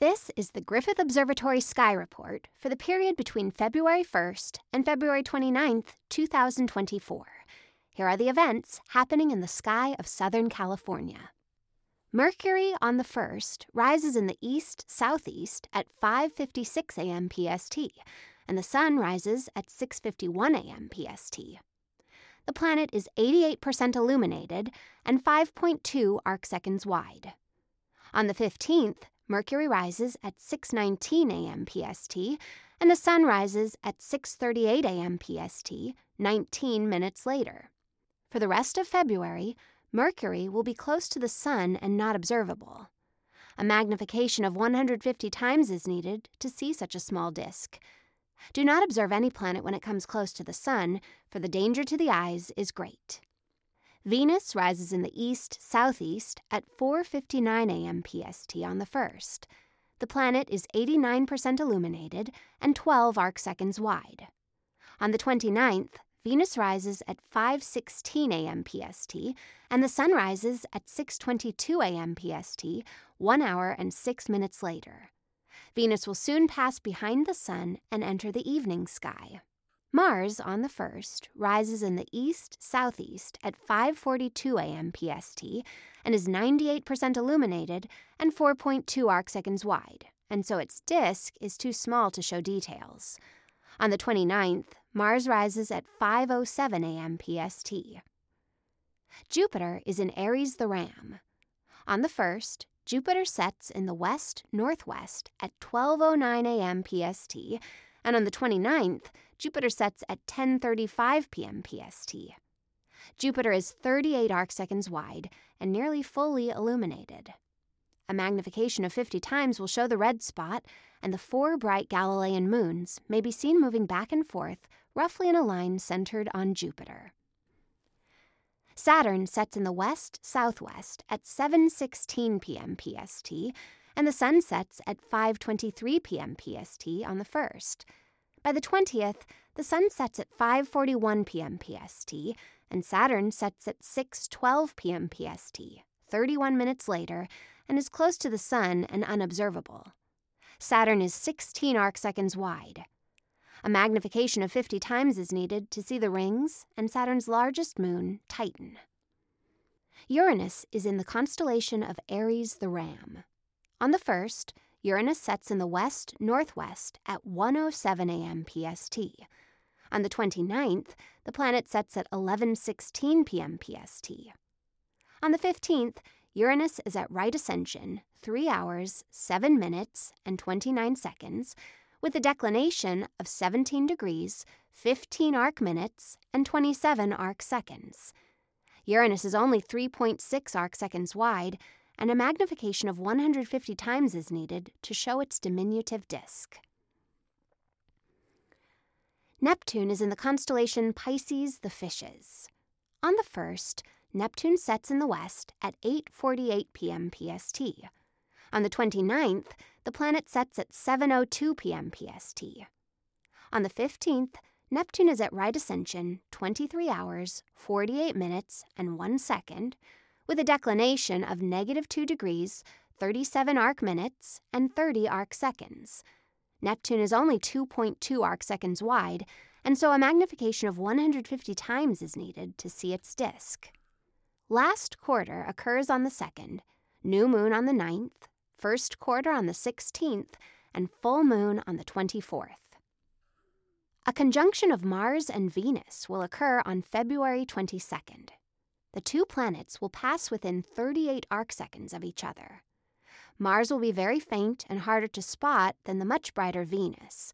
This is the Griffith Observatory Sky Report for the period between February 1st and February 29th, 2024. Here are the events happening in the sky of Southern California. Mercury on the 1st rises in the east southeast at 5:56 a.m. PST, and the sun rises at 6:51 a.m. PST. The planet is 88% illuminated and 5.2 arcseconds wide. On the 15th, Mercury rises at 6:19 a.m. PST and the sun rises at 6:38 a.m. PST, 19 minutes later. For the rest of February, Mercury will be close to the sun and not observable. A magnification of 150 times is needed to see such a small disk. Do not observe any planet when it comes close to the sun, for the danger to the eyes is great. Venus rises in the east southeast at 4:59 a.m. PST on the 1st. The planet is 89% illuminated and 12 arcseconds wide. On the 29th, Venus rises at 5:16 a.m. PST and the sun rises at 6:22 a.m. PST, 1 hour and 6 minutes later. Venus will soon pass behind the sun and enter the evening sky. Mars on the 1st rises in the east southeast at 5:42 a.m. PST and is 98% illuminated and 4.2 arcseconds wide, and so its disk is too small to show details. On the 29th, Mars rises at 5:07 a.m. PST. Jupiter is in Aries the Ram. On the 1st, Jupiter sets in the west northwest at 12:09 a.m. PST, and on the 29th, Jupiter sets at 10:35 p.m. PST. Jupiter is 38 arcseconds wide and nearly fully illuminated. A magnification of 50 times will show the red spot, and the four bright Galilean moons may be seen moving back and forth roughly in a line centered on Jupiter. Saturn sets in the west southwest at 7:16 p.m. PST, and the sun sets at 5:23 p.m. PST on the 1st. By the 20th, the sun sets at 5:41 p.m. PST, and Saturn sets at 6:12 p.m. PST, 31 minutes later, and is close to the sun and unobservable. Saturn is 16 arcseconds wide. A magnification of 50 times is needed to see the rings and Saturn's largest moon, Titan. Uranus is in the constellation of Aries the Ram. On the 1st, Uranus sets in the west northwest at 1:07 a.m. PST. On the 29th, the planet sets at 11:16 p.m. PST. On the 15th, Uranus is at right ascension, 3 hours, 7 minutes, and 29 seconds, with a declination of 17 degrees, 15 arc minutes, and 27 arc seconds. Uranus is only 3.6 arc seconds wide, and a magnification of 150 times is needed to show its diminutive disk. Neptune is in the constellation Pisces the Fishes. On the 1st, Neptune sets in the west at 8:48 p.m. PST. On the 29th, the planet sets at 7:02 p.m. PST. On the 15th, Neptune is at right ascension, 23 hours, 48 minutes, and 1 second, with a declination of negative 2 degrees, 37 arc minutes, and 30 arc seconds. Neptune is only 2.2 arc seconds wide, and so a magnification of 150 times is needed to see its disk. Last quarter occurs on the 2nd, new moon on the 9th, first quarter on the 16th, and full moon on the 24th. A conjunction of Mars and Venus will occur on February 22nd. The two planets will pass within 38 arcseconds of each other. Mars will be very faint and harder to spot than the much brighter Venus.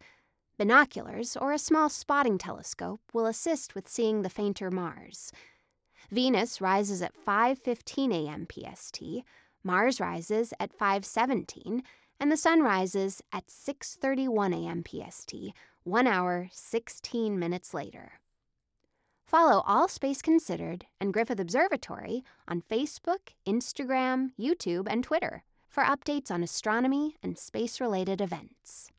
Binoculars or a small spotting telescope will assist with seeing the fainter Mars. Venus rises at 5:15 a.m. PST, Mars rises at 5:17, and the sun rises at 6:31 a.m. PST, 1 hour 16 minutes later. Follow All Space Considered and Griffith Observatory on Facebook, Instagram, YouTube, and Twitter for updates on astronomy and space related events.